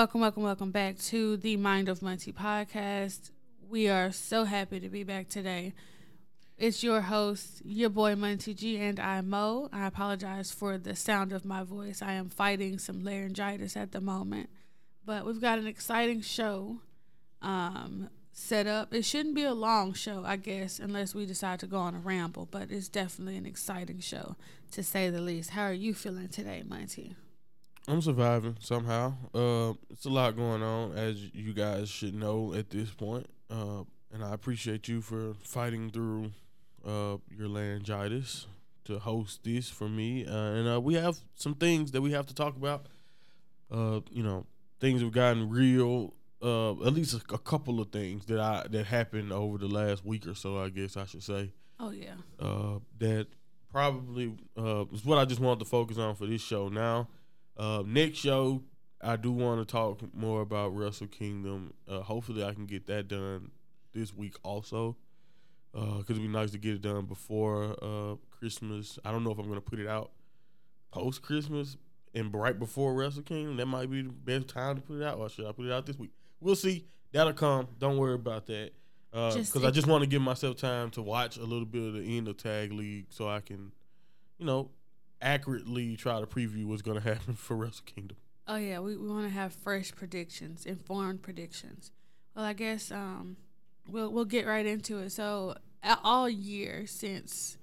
Welcome, welcome, welcome, back to the Mind of Muncie podcast. We are so happy to be back today. It's your host, your boy Muncie G, and I'm Mo. I apologize for the sound of my voice. I am fighting some laryngitis at the moment, but we've got an exciting show um, set up. It shouldn't be a long show, I guess, unless we decide to go on a ramble, but it's definitely an exciting show, to say the least. How are you feeling today, Muncie? I'm surviving somehow. Uh, it's a lot going on, as you guys should know at this point. Uh, and I appreciate you for fighting through uh, your laryngitis to host this for me. Uh, and uh, we have some things that we have to talk about. Uh, you know, things have gotten real. Uh, at least a, a couple of things that I that happened over the last week or so. I guess I should say. Oh yeah. Uh, that probably uh, is what I just wanted to focus on for this show. Now, uh, next show, I do want to talk more about Wrestle Kingdom. Uh, hopefully, I can get that done this week also because it'd be nice to get it done before uh, Christmas. I don't know if I'm gonna put it out post Christmas and right before Wrestle Kingdom. That might be the best time to put it out, or should I put it out this week? We'll see. That'll come. Don't worry about that. Because uh, I just want to give myself time to watch a little bit of the end of Tag League so I can, you know, accurately try to preview what's going to happen for Wrestle Kingdom. Oh yeah, we, we want to have fresh predictions, informed predictions. Well, I guess um, we'll we'll get right into it. So all year since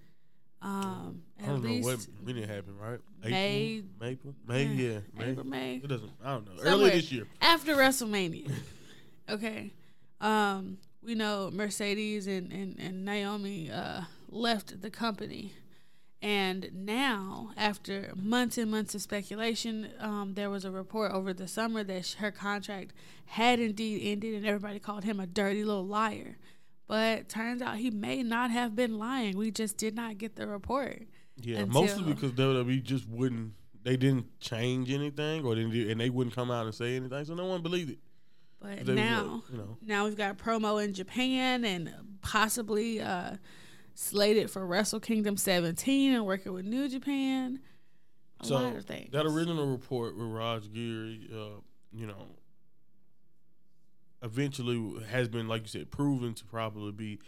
um, I don't know what when it happened, right? May, April, May, May, yeah, May. April, May. It doesn't. I don't know. Early this year, after WrestleMania. okay, um, we know Mercedes and and, and Naomi uh, left the company. And now, after months and months of speculation, um, there was a report over the summer that sh- her contract had indeed ended, and everybody called him a dirty little liar. But turns out he may not have been lying. We just did not get the report. Yeah, mostly because WWE just wouldn't. They didn't change anything, or didn't, and they wouldn't come out and say anything, so no one believed it. But now, you know. now we've got promo in Japan and possibly. Uh, slated for Wrestle Kingdom 17 and working with New Japan. A so lot of things. That original report with Raj Giri, uh, you know, eventually has been, like you said, proven to probably be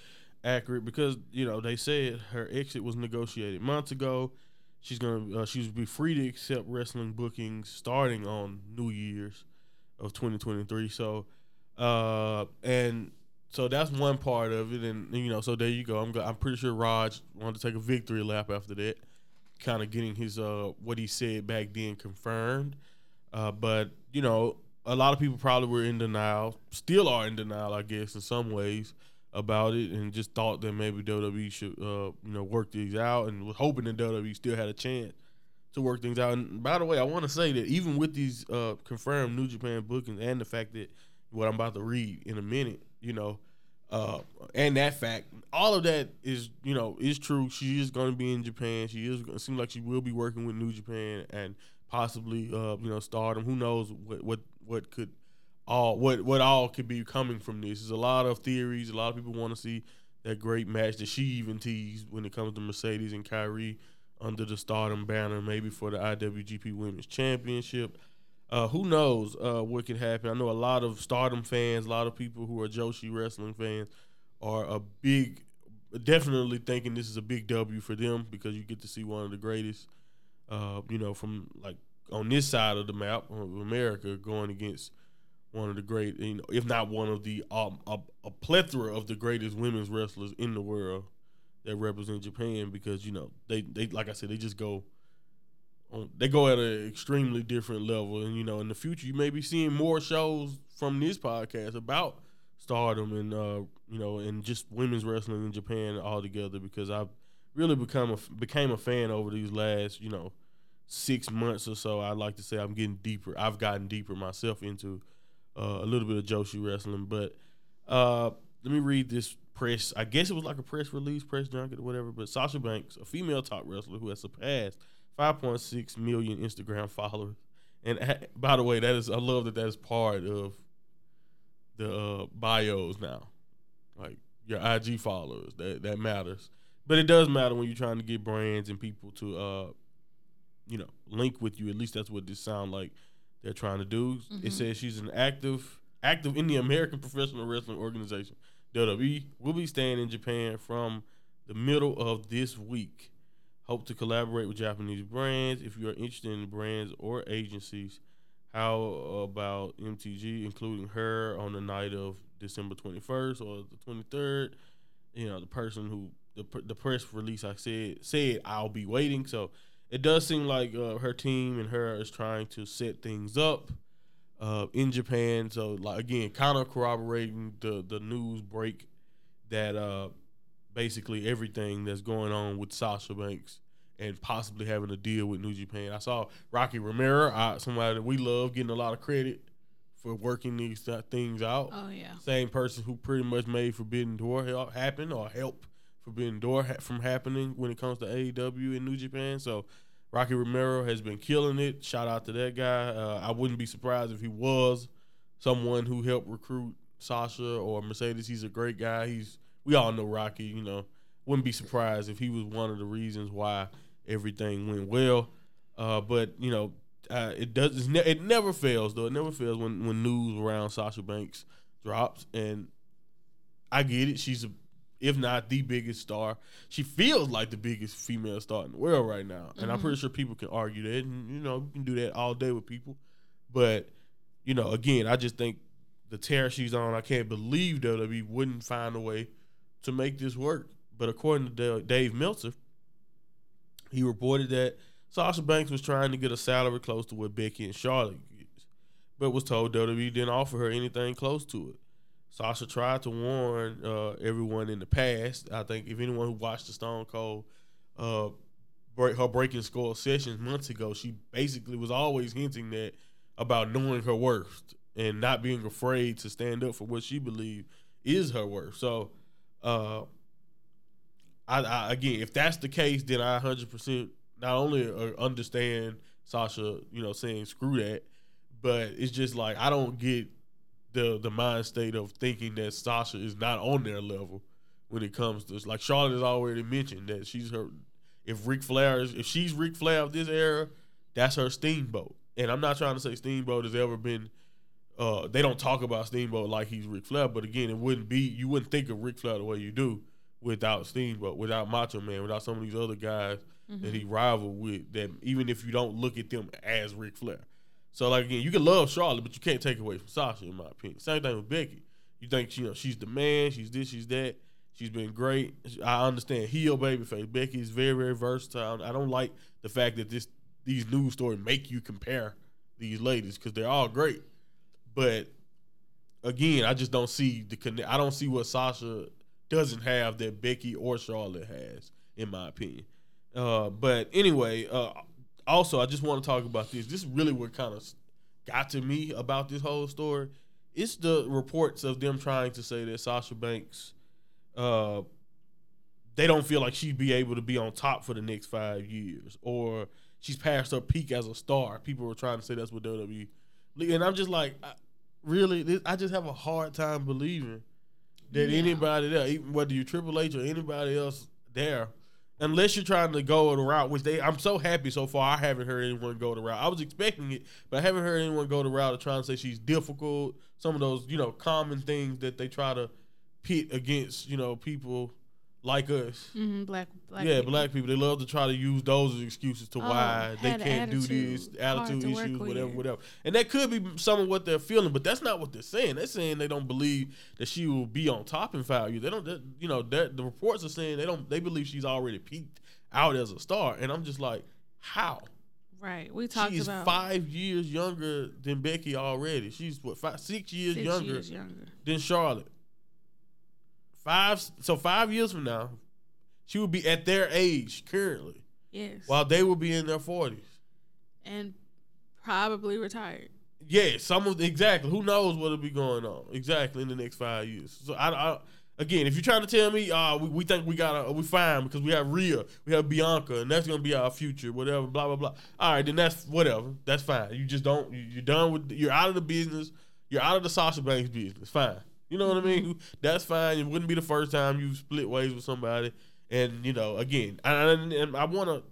accurate because you know they said her exit was negotiated months ago. She's gonna uh, she's be free to accept wrestling bookings starting on New Year's of 2023. So, uh, and so that's one part of it, and you know, so there you go. I'm I'm pretty sure Raj wanted to take a victory lap after that, kind of getting his uh what he said back then confirmed. Uh, but you know, a lot of people probably were in denial, still are in denial, I guess, in some ways about it, and just thought that maybe WWE should uh you know work things out, and was hoping that WWE still had a chance to work things out. And by the way, I want to say that even with these uh confirmed New Japan bookings and the fact that what I'm about to read in a minute you know, uh, and that fact, all of that is, you know, is true. She is going to be in Japan. She is. It seems like she will be working with New Japan and possibly, uh, you know, Stardom. Who knows what what what could all what what all could be coming from this? There's a lot of theories. A lot of people want to see that great match that she even teased when it comes to Mercedes and Kairi under the Stardom banner, maybe for the IWGP Women's Championship. Uh, who knows uh, what could happen? I know a lot of Stardom fans, a lot of people who are Joshi wrestling fans, are a big, definitely thinking this is a big W for them because you get to see one of the greatest, uh, you know, from like on this side of the map of America going against one of the great, you know, if not one of the um, a, a plethora of the greatest women's wrestlers in the world that represent Japan because you know they they like I said they just go they go at an extremely different level. And you know, in the future, you may be seeing more shows from this podcast about Stardom and uh, you know, and just women's wrestling in Japan altogether because I've really become a became a fan over these last you know six months or so. I'd like to say I'm getting deeper. I've gotten deeper myself into uh, a little bit of Joshi wrestling, but uh, let me read this press. I guess it was like a press release, press junket, or whatever. But Sasha Banks, a female top wrestler who has surpassed 5.6 million Instagram followers. And by the way, that is I love that that is part of the uh, bios now. Like your IG followers, that that matters. But it does matter when you're trying to get brands and people to uh you know, link with you. At least that's what this sound like they're trying to do. Mm-hmm. It says she's an active active in the American Professional Wrestling Organization. WWE will be staying in Japan from the middle of this week. Hope to collaborate with Japanese brands. If you are interested in brands or agencies, how about MTG including her on the night of December 21st or the 23rd? You know, the person who the the press release I said said I'll be waiting. So it does seem like uh, her team and her is trying to set things up uh, in Japan. So like again, kind of corroborating the the news break that uh, basically everything that's going on with Sasha Banks and possibly having a deal with New Japan. I saw Rocky Romero, uh, somebody that we love, getting a lot of credit for working these things out. Oh yeah, same person who pretty much made Forbidden Door help happen or help Forbidden Door ha- from happening when it comes to AEW in New Japan. So Rocky Romero has been killing it. Shout out to that guy. Uh, I wouldn't be surprised if he was someone who helped recruit Sasha or Mercedes. He's a great guy. He's we all know Rocky. You know, wouldn't be surprised if he was one of the reasons why everything went well. Uh, but you know, uh, it does. Ne- it never fails though. It never fails when when news around Sasha Banks drops, and I get it. She's a if not the biggest star. She feels like the biggest female star in the world right now, and mm-hmm. I'm pretty sure people can argue that. And you know, you can do that all day with people, but you know, again, I just think the tear she's on. I can't believe WWE wouldn't find a way to make this work. But according to Dave Meltzer, he reported that Sasha Banks was trying to get a salary close to what Becky and Charlotte gets, but was told WWE didn't offer her anything close to it. Sasha tried to warn uh, everyone in the past. I think if anyone who watched the Stone Cold uh, break, her Broken Skull Sessions months ago, she basically was always hinting that about knowing her worth and not being afraid to stand up for what she believed is her worth. So, uh, I, I, again, if that's the case, then I 100% not only uh, understand Sasha, you know, saying screw that, but it's just like I don't get the the mind state of thinking that Sasha is not on their level when it comes to like Charlotte has already mentioned that she's her if Ric Flair is if she's Ric Flair of this era, that's her Steamboat. And I'm not trying to say Steamboat has ever been uh, they don't talk about Steamboat like he's Ric Flair, but again, it wouldn't be you wouldn't think of Ric Flair the way you do without Steamboat, without Macho Man, without some of these other guys mm-hmm. that he rivaled with. That even if you don't look at them as Ric Flair, so like again, you can love Charlotte, but you can't take away from Sasha, in my opinion. Same thing with Becky. You think you know she's the man, she's this, she's that. She's been great. I understand heel babyface. Becky is very, very versatile. I don't like the fact that this these news stories make you compare these ladies because they're all great. But again, I just don't see the connect. I don't see what Sasha doesn't have that Becky or Charlotte has, in my opinion. Uh, but anyway, uh, also, I just want to talk about this. This is really what kind of got to me about this whole story. It's the reports of them trying to say that Sasha Banks, uh, they don't feel like she'd be able to be on top for the next five years, or she's past her peak as a star. People were trying to say that's what WWE, and I'm just like, really, I just have a hard time believing that yeah. anybody there, even whether you Triple H or anybody else there, unless you're trying to go the route, which they, I'm so happy so far. I haven't heard anyone go the route. I was expecting it, but I haven't heard anyone go the route of trying to say she's difficult. Some of those, you know, common things that they try to pit against, you know, people like us. Mm-hmm, black, black, yeah, people. black people. They love to try to use those as excuses to oh, why they can't do this, attitude issues, whatever, whatever. And that could be some of what they're feeling, but that's not what they're saying. They're saying they don't believe that she will be on top in value. They don't, you know, that the reports are saying they don't. They believe she's already peaked out as a star, and I'm just like, how? Right. We talked She's about five years younger than Becky already. She's what five, six years six younger, years younger than Charlotte. Five so five years from now, she would be at their age currently. Yes. While they would be in their forties. And probably retired. Yeah, some of exactly. Who knows what'll be going on exactly in the next five years? So I, I again, if you're trying to tell me, uh, we, we think we got we fine because we have Rhea, we have Bianca, and that's gonna be our future, whatever, blah blah blah. All right, then that's whatever. That's fine. You just don't. You're done with. You're out of the business. You're out of the Sasha Banks business. Fine. You know what I mean? Mm-hmm. That's fine. It wouldn't be the first time you split ways with somebody. And you know, again, and, and I want to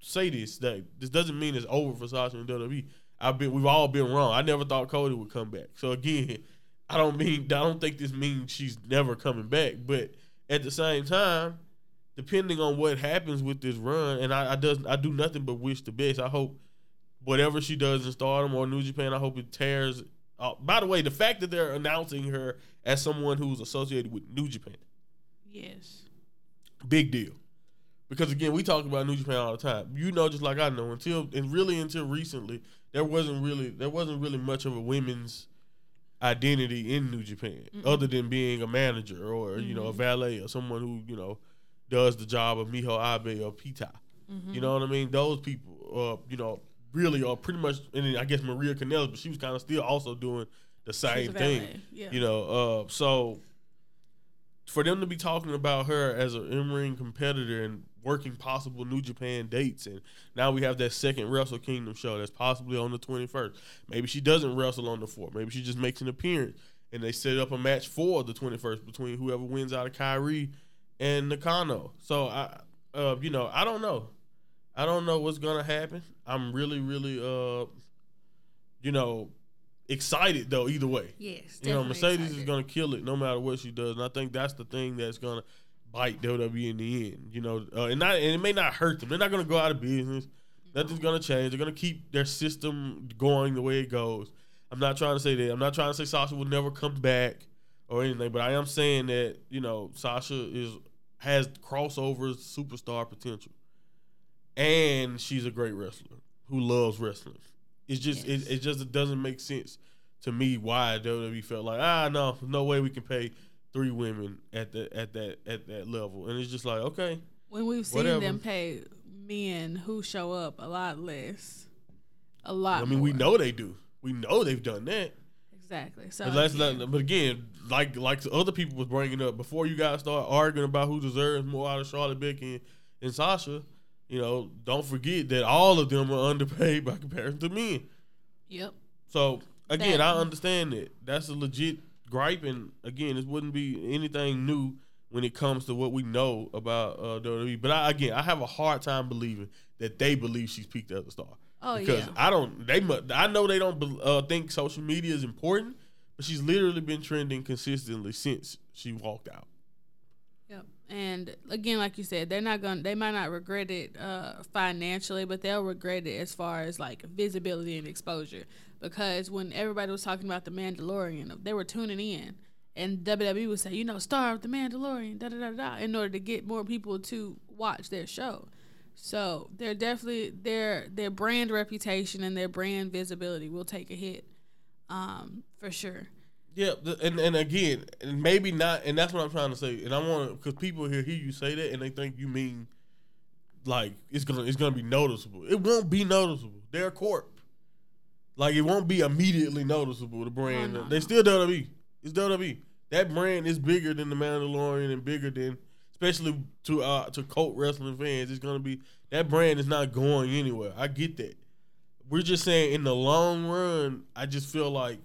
say this that this doesn't mean it's over for Sasha and WWE. I've been we've all been wrong. I never thought Cody would come back. So again, I don't mean I don't think this means she's never coming back, but at the same time, depending on what happens with this run, and I, I does I do nothing but wish the best. I hope whatever she does in Stardom or New Japan, I hope it tears. Uh, by the way, the fact that they're announcing her as someone who's associated with New Japan, Yes. big deal. Because again, we talk about New Japan all the time. You know, just like I know, until and really until recently, there wasn't really there wasn't really much of a women's identity in New Japan, Mm-mm. other than being a manager or you know a Mhm. valet or someone who you know does the job of Miho Abe or Pieta. Mhm. You know what I mean? Those people, uh, you know, really are pretty much. And I guess Maria Kanellis, but she was kind of still also doing the same thing. Yeah. You know, uh, so for them to be talking about her as an in-ring competitor and working possible New Japan dates, and now we have that second Wrestle Kingdom show that's possibly on the twenty first. Maybe she doesn't wrestle on the fourth. Maybe she just makes an appearance, and they set up a match for the twenty first between whoever wins out of Kairi and Nakano. So I, uh, you know, I don't know. I don't know what's gonna happen. I'm really, really, uh, you know, excited though. Either way, yes. you know, Mercedes is gonna kill it no matter what she does, and I think that's the thing that's gonna bite WWE in the end. You know, uh, and not and it may not hurt them. They're not gonna go out of business. Nothing's gonna change. They're gonna keep their system going the way it goes. I'm not trying to say that. I'm not trying to say Sasha will never come back or anything, but I am saying that you know Sasha is has crossover superstar potential, and she's a great wrestler who loves wrestling. It's just Yes. it, it just doesn't make sense to me why WWE felt like ah no no way we can pay three women at the at that at that level, and it's just like okay when we've seen whatever. them pay men who show up a lot less, a lot. I mean we know they do we know they've done that. exactly. So that's again, not, but again, like like the other people was bringing up before you guys start arguing about who deserves more out of Charlotte Becky and, and Sasha, you know, don't forget that all of them are underpaid by comparison to men. yep. So again, That- I understand that that's a legit gripe, and again, this wouldn't be anything new when it comes to what we know about uh, WWE. But I, again, I have a hard time believing that they believe she's peaked as a star. Oh because yeah. I don't. They mu I know they don't uh, think social media is important, but she's literally been trending consistently since she walked out. And again, like you said, they're not going they might not regret it uh financially, but they'll regret it as far as like visibility and exposure. Because when everybody was talking about the Mandalorian, they were tuning in. And WWE would say, you know, star of the Mandalorian, da da da da, in order to get more people to watch their show. So they're definitely their their brand reputation and their brand visibility will take a hit, um, for sure. Yeah, and and again, and maybe not, and that's what I'm trying to say. And I want to, because people here hear you say that, and they think you mean like it's gonna it's gonna be noticeable. It won't be noticeable. They're a corp. Like it won't be immediately noticeable. The brand, Oh, no, they no. still WWE. It's WWE. That brand is bigger than the Mandalorian and bigger than, especially to uh to cult wrestling fans. It's gonna be that brand is not going anywhere. I get that. We're just saying in the long run, I just feel like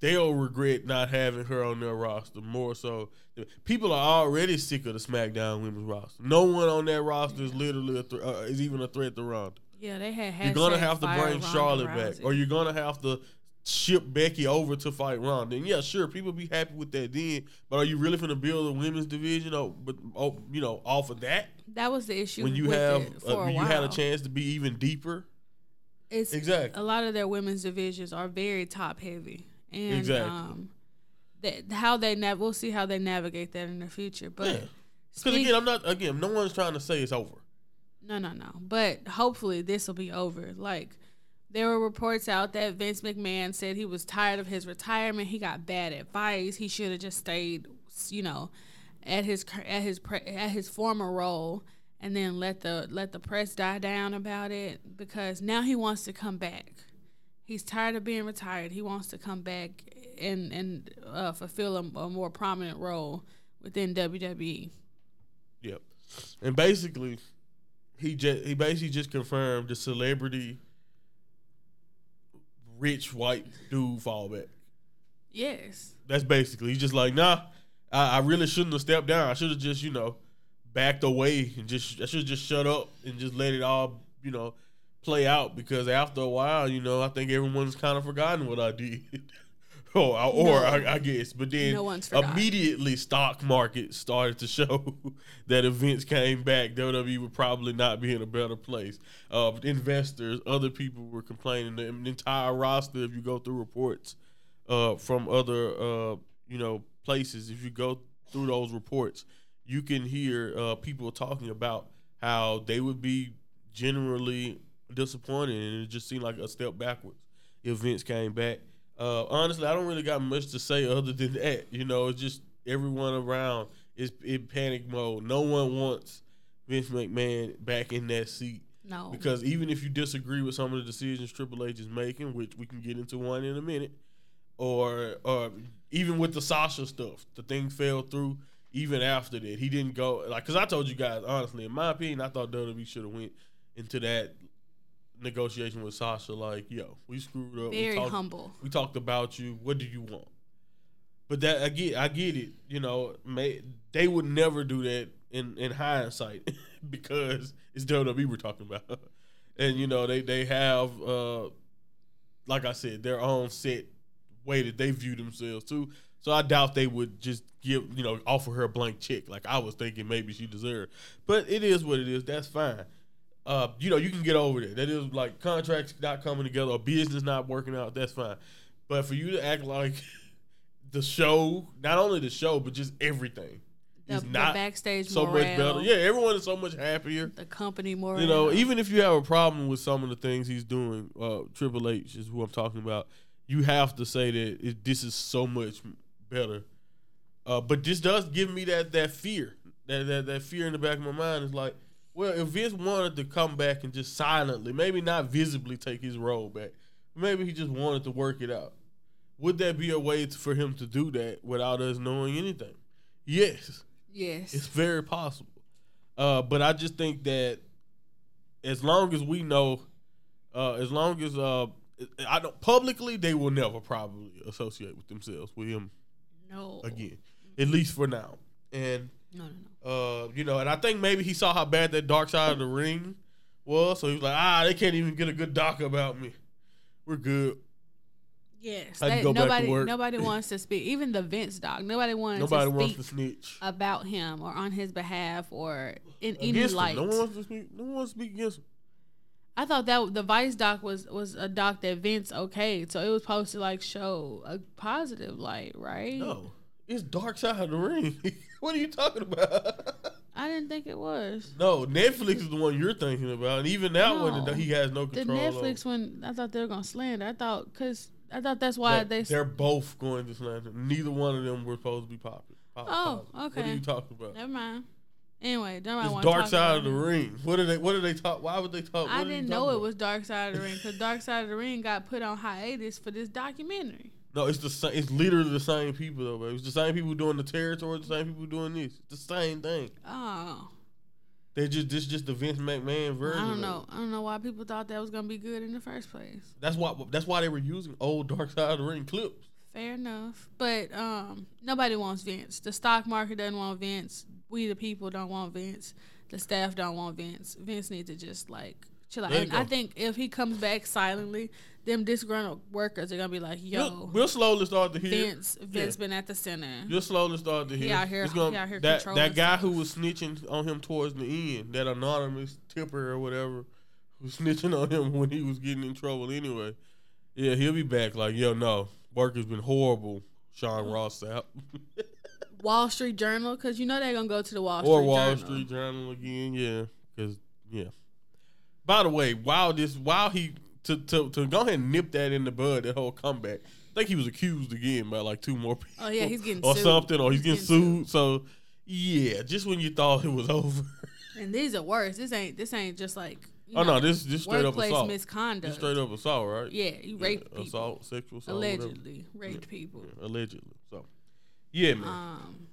they'll regret not having her on their roster more so. People are already sick of the SmackDown women's roster. No one on that roster is literally a th- uh, is even a threat to Ronda. Yeah, they had. You're gonna have to bring Ronda Charlotte back, or you're gonna have to ship Becky over to fight Ronda. And yeah, sure, people be happy with that then, but are you really gonna build a women's division? Oh, but oh, you know, off of that That was the issue when you with have uh, you had a chance to be even deeper. It's Exactly. a lot of their women's divisions are very top heavy, and Exactly. um, that how they nav- we'll see how they navigate that in the future. But Yeah. Because speak- again, I'm not again. No one's trying to say it's over. no, no, no. But hopefully this will be over. Like there were reports out that Vince McMahon said he was tired of his retirement. He got bad advice. He should have just stayed, you know, at his at his pre- at his former role, and then let the let the press die down about it because now he wants to come back. He's tired of being retired. He wants to come back and and uh, fulfill a, a more prominent role within. WWE. Yep. And basically, he just he basically just confirmed the celebrity rich white dude fallback. Yes. That's basically he's just like, nah, I, I really shouldn't have stepped down. I should have just, you know, backed away and just I should just shut up and just let it all, you know, play out because after a while, you know, I think everyone's kind of forgotten what I did. or or No. I, I guess, but then No immediately stock market started to show that events came back. WWE would probably not be in a better place. Uh, investors, other people were complaining. The entire roster, if you go through reports uh, from other uh, you know places, if you go through those reports, you can hear uh, people talking about how they would be generally disappointed, and it just seemed like a step backwards. if Vince came back. Uh, honestly, I don't really got much to say other than that. You know, it's just everyone around is in panic mode. No one wants Vince McMahon back in that seat. No. Because even if you disagree with some of the decisions Triple H is making, which we can get into one in a minute, or or even with the Sasha stuff, the thing fell through. Even after that, he didn't go like because I told you guys honestly, in my opinion, I thought WWE should have went into that negotiation with Sasha like, yo, we screwed up. we Very talked, humble. We talked about you. What do you want? But that I get, I get it. You know, may, they would never do that in in hindsight because it's WWE we're talking about, and you know they they have, uh like I said, their own set way that they view themselves too. So I doubt they would just give you know offer her a blank check like I was thinking maybe she deserved. But it is what it is. That's fine. Uh, you know you can get over that. That is like contracts not coming together or business not working out. That's fine. But for you to act like the show, not only the show, but just everything, The, is the not backstage so morale, much better. Yeah, everyone is so much happier. The company more. You know, even if you have a problem with some of the things he's doing, uh, Triple H is who I'm talking about. You have to say that it, this is so much better. Uh, but this does give me that that fear, that, that that fear in the back of my mind is like, well, if Vince wanted to come back and just silently, maybe not visibly take his role back, maybe he just wanted to work it out. Would that be a way to, for him to do that without us knowing anything? Yes. yes. It's very possible. Uh, but I just think that as long as we know, uh, as long as uh, I don't publicly, they will never probably associate with themselves with him no. again, at least for now. And No, no, no. Uh, you know, and I think maybe he saw how bad that Dark Side of the Ring was, so he was like, ah, they can't even get a good doc about me. We're good. Yes. I they- go nobody nobody wants to speak. Even the Vince doc. Nobody wants Nobody to wants speak to snitch. about him or on his behalf or in any Against light. him. No one wants to speak. No one wants to speak against him. I thought that the Vice doc was was a doc that Vince okayed, so it was supposed to like show a positive light, right? No, it's Dark Side of the Ring. what are you talking about? I didn't think it was. No, Netflix is the one you're thinking about, and even that one, he has no control. The. Netflix one, I thought they were gonna slander. I thought because I thought that's why over. they. They, are both going to slander. Neither one of them were supposed to be popular. pop- Oh, popular. What are okay. you talking about? Never mind. Anyway, don't It's Dark Side of the Ring. What are they? What are they talk? Why would they talk? I what are you didn't know it was Dark Side of the Ring because Dark Side of the Ring got put on hiatus for this documentary. No, it's the same. It's literally the same people though, baby. It's the same people doing the territory. The same people doing this. It's the same thing. Oh, They just this just the Vince McMahon version. I don't know. I don't know why people thought that was gonna be good in the first place. That's why. That's why they were using old Dark Side of the Ring clips. Fair enough, but um, nobody wants Vince. The stock market doesn't want Vince. We the people don't want Vince. The staff don't want Vince. Vince needs to just like chill out. And I think if he comes back silently, them disgruntled workers are gonna be like, "Yo, We'll, we'll slowly start to hear. Vince, Vince Yeah. been at the center." You'll slowly start to hear. He out here- gonna- he out here that that guy who was snitching on him towards the end, that anonymous tipper or whatever, who was snitching on him when he was getting in trouble anyway. Yeah, he'll be back. Like, yo, no, work has been horrible. Sean Ross Sapp, Wall Street Journal, because you know they're gonna go to the Wall Street or Wall Journal. Street Journal again. Yeah, because yeah. By the way, while this, while he to, to to go ahead and nip that in the bud, that whole comeback. I think he was accused again by like two more people. Oh, yeah, he's getting sued or sued. something, or he's, He's getting, getting sued. So yeah, just when you thought it was over. And these are worse. This ain't this ain't just like you oh know, no, this this straight up assault. misconduct. This straight up assault, right? Yeah, you raped people. assault, sexual assault, whatever. allegedly raped people. Yeah, allegedly. So yeah, man. Um,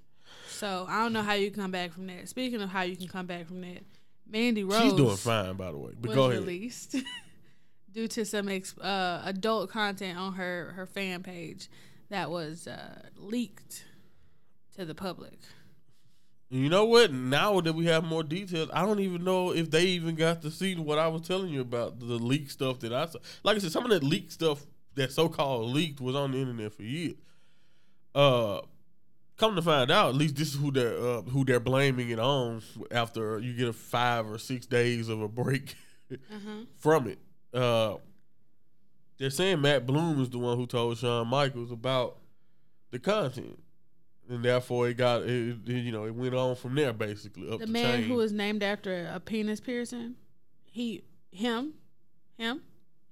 so I don't know how you come back from that. Speaking of how you can come back from that, Mandy Rose She's doing fine, by the way. But was go ahead. released due to some ex- uh, adult content on her her fan page that was uh, leaked to the public. You know what? Now that we have more details, I don't even know if they even got to see what I was telling you about the leak stuff that I saw. Like I said, some of that leak stuff that so called leaked was on the internet for years. Uh, come to find out, at least this is who they're uh, who they're blaming it on after you get a five or six days of a break Uh-huh. from it. Uh, they're saying Matt Bloom is the one who told Shawn Michaels about the content, and therefore it got it, it- you know it went on from there basically up The the man chain. who was named after a penis piercing, he, him, him,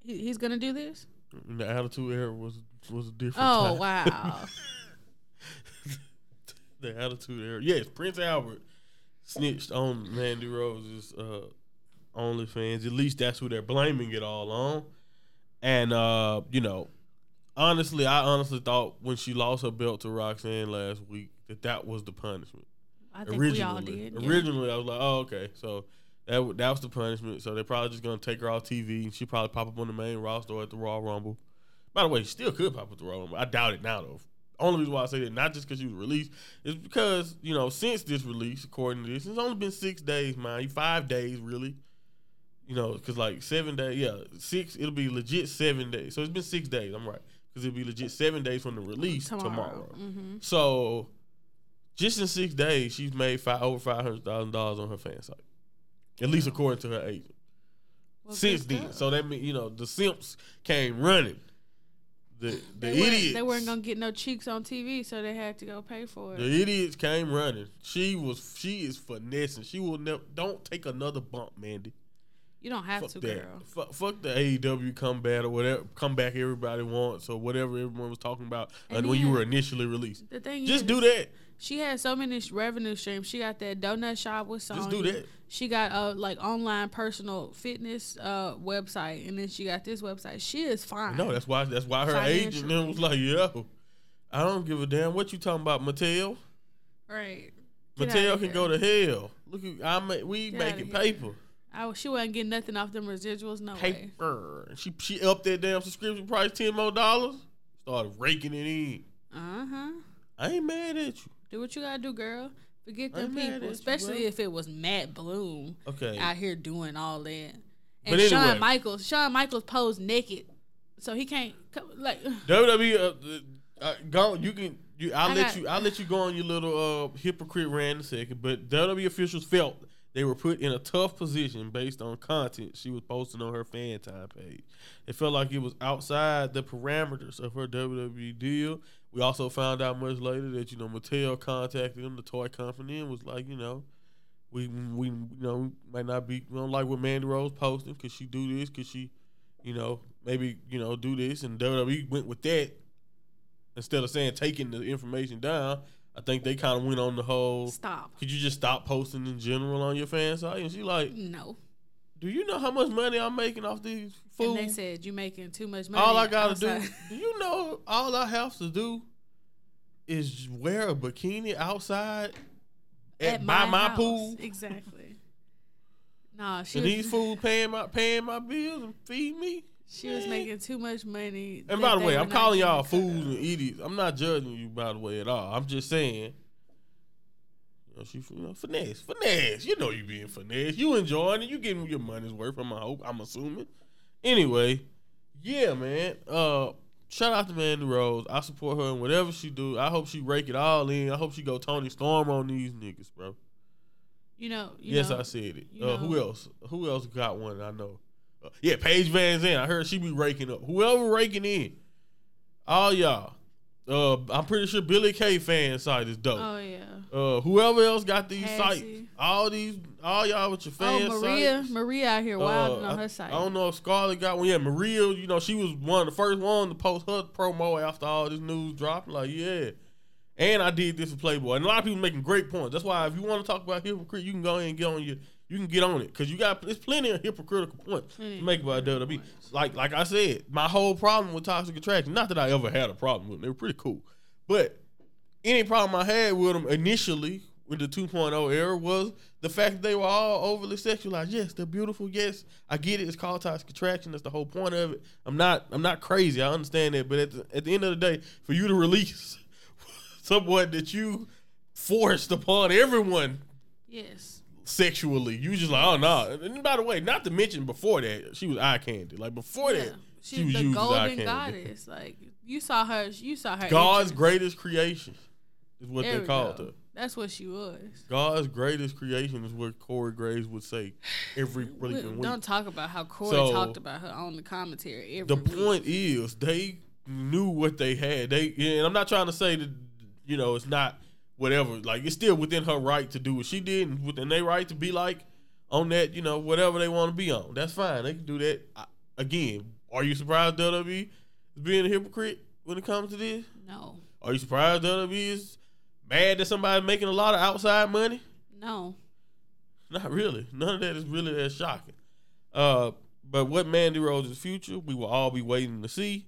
he, he's gonna do this. And the attitude era was was a different. Oh time. wow! the attitude era. Yes, Prince Albert snitched on Mandy Rose's uh, OnlyFans. At least that's who they're blaming it all on. And uh, you know, honestly, I honestly thought when she lost her belt to Roxanne last week that that was the punishment. I think originally, we all did. yeah. originally, I was like, oh okay, so. That, w- that was the punishment. So they're probably just gonna take her off TV, and she probably pop up on the main roster at the Royal Rumble. By the way, she still could pop up at the Royal Rumble. I doubt it now though. Only reason why I say that, not just because she was released, is because you know since this release, according to this, it's only been six days, man. Five days really. You know, because like seven days, yeah, six. It'll be legit seven days. So it's been six days. I'm right because it'll be legit seven days from the release tomorrow. tomorrow. hmm So just in six days, she's made five, over five hundred thousand dollars on her fan site, at least according to her agent. Well, Since then, so that mean you know the simps came running. The the they weren't, idiots they weren't gonna get no cheeks on TV, so they had to go pay for it. The idiots came running. She was she is finessing. She will never don't take another bump, Mandy. You don't have Fuck to, that. girl. Fuck, fuck the AEW comeback or whatever comeback everybody wants or whatever everyone was talking about uh, when you were initially released. The thing Just is, do that. She had so many revenue streams. She got that donut shop with Sonya. Just do that. She got a like online personal fitness uh website, and then she got this website. She is fine. No, that's why that's why her agent then was like, "Yo, I don't give a damn what you talking about, Mattel. right. Get Mattel can go to hell. Look, at I ma- we Get making paper, I, she wasn't getting nothing off them residuals. No way. paper. She she upped that damn subscription price ten more dollars. Started raking it in. Uh huh. I ain't mad at you. Do what you gotta do, girl. Forget them people, especially bro. if it was Matt Bloom Okay. out here doing all that. And But anyway. Shawn Michaels, Shawn Michaels posed naked, so he can't like. WWE, uh, uh, go. You can. You, I'll I let got- you. I'll let you go on your little uh, hypocrite rant in a second. But WWE officials felt they were put in a tough position based on content she was posting on her fan time page. It felt like it was outside the parameters of her WWE deal. We also found out much later that you know Mattel contacted them, the toy company, and was like, you know, we we you know might not be we don't like what Mandy Rose posting because she do this because she, you know, maybe you know do this and WWE went with that instead of saying taking the information down. I think they kind of went on the whole. Stop. Could you just stop posting in general on your fan site? And she like, No. do you know how much money I'm making off these And they said you making too much money. all I gotta outside." do, do you know? All I have to do is wear a bikini outside at, by my, house. pool. Exactly. Nah, she And was, these fools paying my paying my bills and feed me. She was making too much money. And by the way, I'm calling y'all fools and idiots. I'm not judging you by the way at all. I'm just saying. You know, she you know, finesse, finesse. You know you being finesse. You enjoying it. You getting your money's worth. I'm hope. I'm assuming. Anyway, yeah, man. Uh, shout out to Mandy Rose. I support her in whatever she do. I hope she rake it all in. I hope she go Toni Storm on these niggas, bro. You know. You yes, know, I said it. Uh, who else? Who else got one? I know. Uh, yeah, Paige VanZant. I heard she be raking up. Whoever raking in, all y'all. Uh, I'm pretty sure Billie Kay fan site is dope. Oh yeah. uh, whoever else got these Cassie. sites, all these, all y'all with your fan Oh Maria, sites. Maria out here Uh, wilding on her site. I don't know if Scarlett got one. Yeah, Maria, you know, she was one of the first one to post her promo after all this news dropped. Like, yeah. And I did this for Playboy. And a lot of people making great points. That's why if you want to talk about hypocrite, you can go ahead and get on your you can get on it. Cause you got there's plenty of hypocritical points to mm. make about WWE. Like like I said, my whole problem with toxic attraction, not that I ever had a problem with them, they were pretty cool. But any problem I had with them initially with the 2.0 era was the fact that they were all overly sexualized. Yes, they're beautiful. Yes, I get it. It's called toxic attraction. That's the whole point of it. I'm not I'm not crazy. I understand that. But at the, at the end of the day, for you to release someone that you forced upon everyone Yes. Sexually. You just like, oh no. And by the way, not to mention before that, she was eye candy. Like before Yeah. that, She's she was the used as eye golden goddess. Like you saw her. You saw her. God's entrance. greatest creation is what There they called go. her. That's what she was. God's greatest creation is what Corey Graves would say every freaking week. don't talk about how Corey So, talked about her on the commentary every the week. point is they knew what they had. They and I'm not trying to say that you know it's not whatever. Like it's still within her right to do what she did, and within their right to be like on that. You know whatever they want to be on. That's fine. They can do that. I, again, are you surprised WWE is being a hypocrite when it comes to this? No, Are you surprised WWE is mad that somebody's making a lot of outside money? no. Not really. None of that is really that shocking. Uh, but what Mandy Rose's future, we will all be waiting to see.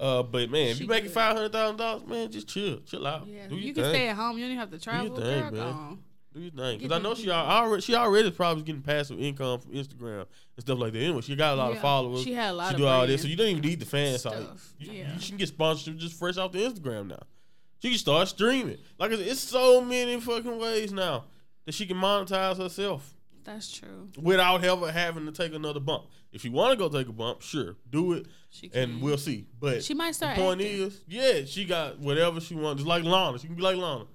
Uh, but man, if She you making good. five hundred thousand dollars, man, just chill, chill out. Yeah, Do your you can thing. stay at home. You don't even have to travel. thing, Girl, go man. on. Do your thing, because I know she people. al- already she already probably getting passive income from Instagram and stuff like that. Anyway, she got a lot Yeah, of followers. She had a lot she of do all this, brands so you don't even need the fan site. stuff. You, Yeah. you can get sponsorship just fresh off the Instagram now. She can start streaming. Like I said, it's so many fucking ways now that she can monetize herself That's true. without ever having to take another bump. If you want to go take a bump, sure, do it, and we'll see. But She might the start. point acting. is, yeah, she got whatever she wants. Just like Lana, she can be like Lana.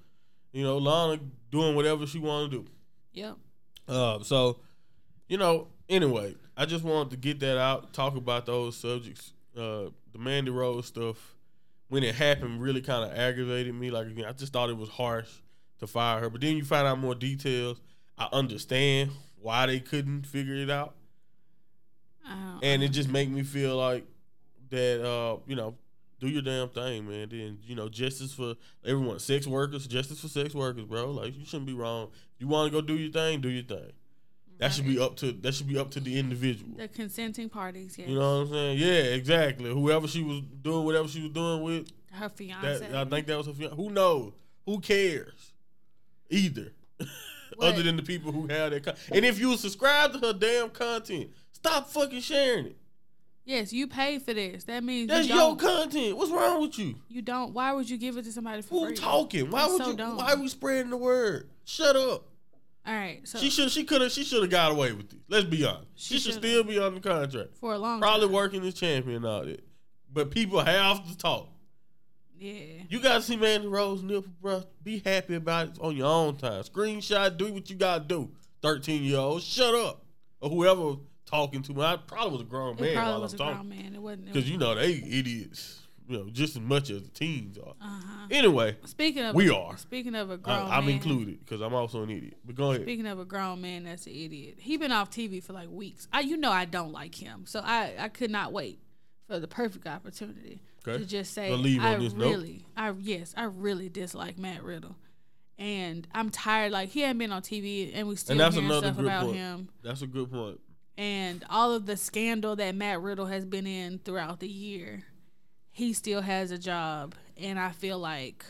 You know, Lana doing whatever she want to do. Yep. Uh, so, you know, anyway, I just wanted to get that out, talk about those subjects. Uh, the Mandy Rose stuff, when it happened, really kind of aggravated me. Like, again, I just thought it was harsh to fire her. But then you find out more details. I understand why they couldn't figure it out. And it just make me feel like that, uh, you know, do your damn thing, man. Then, you know, justice for everyone. Sex workers, justice for sex workers, bro. Like, you shouldn't be wrong. You want to go do your thing, do your thing. That should be up to that should be up to the individual. the consenting parties. Yes. You know what I'm saying? Yeah, exactly. Whoever she was doing, whatever she was doing with, her fiance. that I think that was her. fian- Who knows? Who cares? Either, other than the people who have that. Con- and if you subscribe to her damn content, stop fucking sharing it. yes, you pay for this. That means That's you your don't. content. What's wrong with you? you don't. Why would you give it to somebody for Who free? talking? Why That's would so you? dumb. Why are we spreading the word? Shut up. All right. So she should. She could have. She should have got away with it. Let's be honest. She, She should shoulda. still be on the contract. for a long time. Probably time. working as champion and all that. But people have to talk. Yeah. You gotta see Mandy Rose nipple, bro. Be happy about it on your own time. Screenshot, do what you gotta do. Thirteen year old, shut up. Or whoever talking to me. I probably was a grown It man probably while was I'm a talking. grown man. It wasn't. Because you know they idiots. You know, just as much as the teens are. Uh huh. Anyway, Speaking of We a- are. Speaking of a grown I, I'm man, included because I'm also an idiot. But go ahead. Speaking of a grown man that's an idiot, he been off TV for like weeks. I, you know, I don't like him, so I, I could not wait for the perfect opportunity Okay. to just say, I this note. really, I yes, I really dislike Matt Riddle, and I'm tired. Like he hadn't been on TV, and we still And that's hearing another stuff good about point. him, That's a good point. And all of the scandal that Matt Riddle has been in throughout the year. He still has a job, and I feel like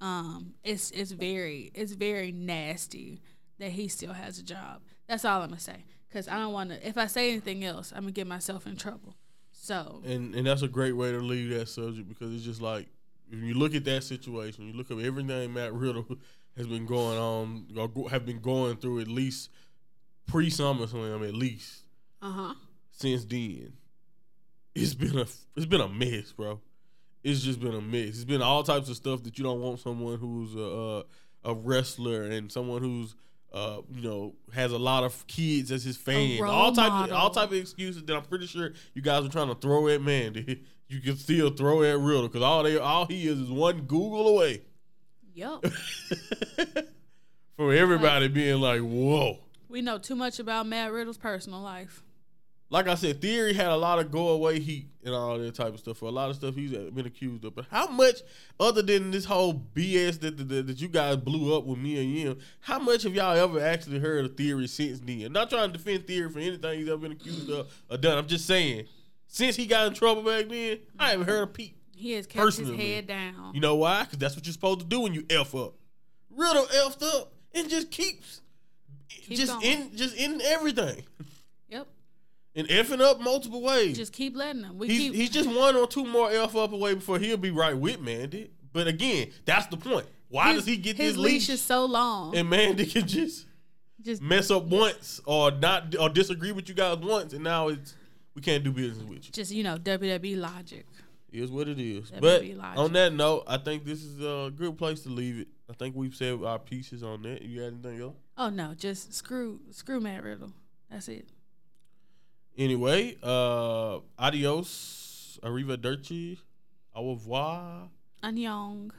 um, it's it's very it's very nasty that he still has a job. That's all I'm gonna say. Cause I don't want to. If I say anything else, I'm gonna get myself in trouble. So And and that's a great way to leave that subject because it's just like if you look at that situation, you look at everything Matt Riddle has been going on have been going through at least pre SummerSlam at least uh huh. since then. It's been a it's been a mess, bro. It's just been a mess. It's been all types of stuff that you don't want someone who's a a, wrestler and someone who's uh, you know, has a lot of kids as his fans. All type of, all type of excuses that I'm pretty sure you guys are trying to throw at Mandy. You can still throw at Riddle because all they all he is is one Google away Yep. from everybody being like, "Whoa." We know too much about Matt Riddle's personal life. like I said, Theory had a lot of go away heat and all that type of stuff for a lot of stuff he's been accused of. But how much, other than this whole BS that that, that you guys blew up with me and him, how much have y'all ever actually heard of Theory since then? I'm not trying to defend Theory for anything he's ever been accused of or done. I'm just saying, since he got in trouble back then, I haven't heard a peep. He has kept his head down. You know why? Because that's what you're supposed to do when you f up. Riddle effed up and just keeps, Keep just going. in, just in everything, Yep. and effing up multiple ways. Just keep letting him. We He's, keep. he's just one or two more F up away before he'll be right with Mandy. But again, that's the point. Why his, does he get his this leash leash? is so long? and Mandy can just Just mess up once or not or disagree with you guys once, and now it's we can't do business with you. just you know WWE logic. Is what it is. That but on that note, I think this is a good place to leave it. I think we've said our pieces on that. You got anything else? Oh no, just screw screw Matt Riddle. That's it. Anyway, uh, adios, arrivederci, au revoir. Annyeong.